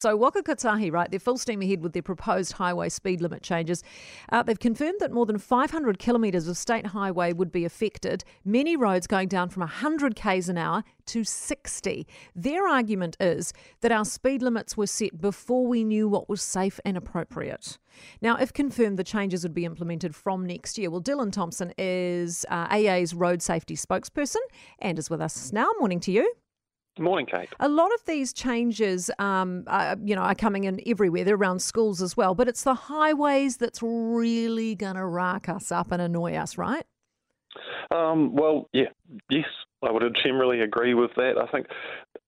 So Waka Kotahi, right, they're full steam ahead with their proposed highway speed limit changes. Uh, they've confirmed that more than 500 kilometres of state highway would be affected, many roads going down from 100 k's an hour to 60. Their argument is that our speed limits were set before we knew what was safe and appropriate. Now, if confirmed, the changes would be implemented from next year. Well, Dylan Thomsen is uh, AA's road safety spokesperson and is with us now. Morning to you. Good morning, Kate. A lot of these changes, um, are, you know, are coming in everywhere. They're around schools as well, but it's the highways that's really going to rack us up and annoy us, right? Um, well, yeah, yes, I would generally agree with that. I think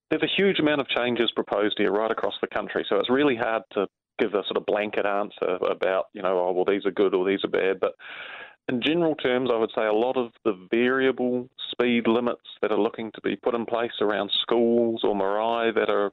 there's a huge amount of changes proposed here right across the country, so it's really hard to give a sort of blanket answer about, you know, oh, well, these are good or these are bad, but in general terms, I would say a lot of the variable speed limits that are looking to be put in place around schools or marae that are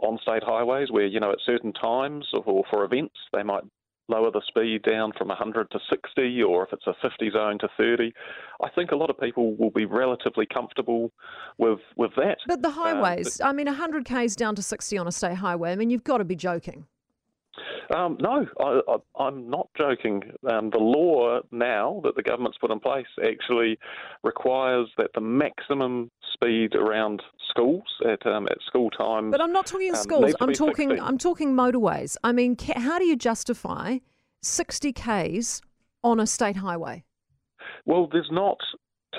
on state highways, where you know at certain times or for events they might lower the speed down from 100 to 60, or if it's a 50 zone to 30. I think a lot of people will be relatively comfortable with with that. But the highways, um, I mean, 100 k's down to 60 on a state highway. I mean, you've got to be joking. Um, no, I, am not joking. Um, the law now that the government's put in place actually requires that the maximum speed around schools at um, at school time. But I'm not talking um, schools. I'm talking. 60. I'm talking motorways. I mean, how do you justify 60 k's on a state highway? Well, there's not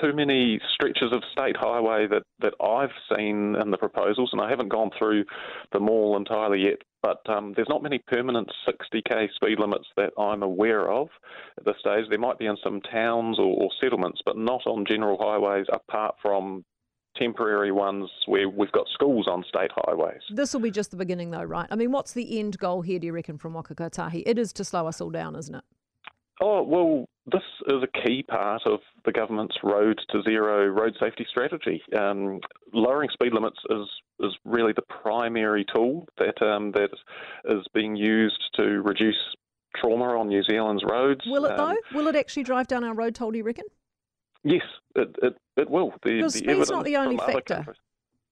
too many stretches of state highway that, that I've seen in the proposals, and I haven't gone through them all entirely yet. But um, there's not many permanent 60k speed limits that I'm aware of at this stage. There might be in some towns or, or settlements, but not on general highways apart from temporary ones where we've got schools on state highways. This will be just the beginning, though, right? I mean, what's the end goal here, do you reckon, from Waka Kotahi? It is to slow us all down, isn't it? Oh, well, this is a key part of the government's road to zero road safety strategy. Um, lowering speed limits is is really the primary tool that um, that is being used to reduce trauma on New Zealand's roads. Will it though? Will it actually drive down our road toll? Do you reckon? Yes, it it, it will. The, because the speed's not the only factor.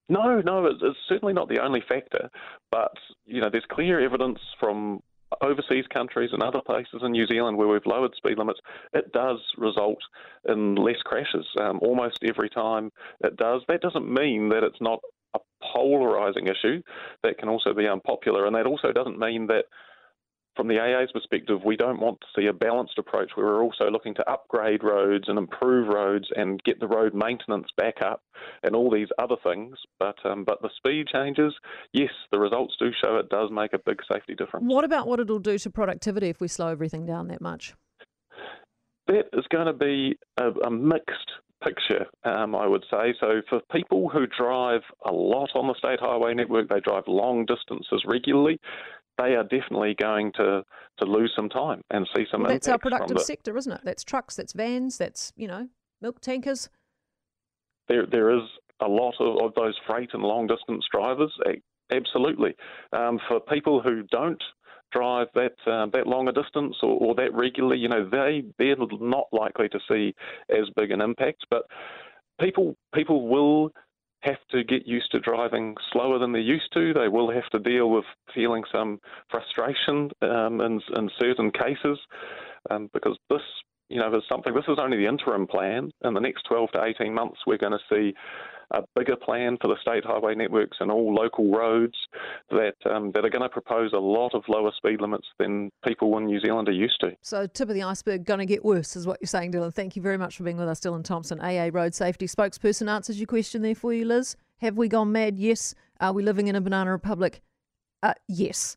No, no, it's, it's certainly not the only factor. But you know, there's clear evidence from overseas countries and other places in New Zealand where we've lowered speed limits, it does result in less crashes um, almost every time it does. That doesn't mean that it's not a polarising issue. That can also be unpopular, and that also doesn't mean that from the AA's perspective, we don't want to see a balanced approach where we're also looking to upgrade roads and improve roads and get the road maintenance back up and all these other things. But um, but the speed changes, yes, the results do show it does make a big safety difference. What about what it'll do to productivity if we slow everything down that much? That is going to be a, a mixed picture, um, I would say. So, for people who drive a lot on the state highway network, they drive long distances regularly, they are definitely going to, to lose some time and see some well, That's our productive sector, isn't it? That's trucks, that's vans, that's, you know, milk tankers. There, there is a lot of, of those freight and long distance drivers, absolutely. Um, for people who don't drive that uh, that longer distance or, or, that regularly, you know, they they're not likely to see as big an impact. But people people will have to get used to driving slower than they're used to. They will have to deal with feeling some frustration um, in, in certain cases um, because this, you know, is something. This is only the interim plan. In the next 12 to 18 months, we're going to see a bigger plan for the state highway networks and all local roads that um, that are going to propose a lot of lower speed limits than people in New Zealand are used to. So, tip of the iceberg, going to get worse, is what you're saying, Dylan. Thank you very much for being with us, Dylan Thomsen, AA Road Safety spokesperson. Answers your question there for you, Liz. Have we gone mad? Yes. Are we living in a banana republic? Uh, yes.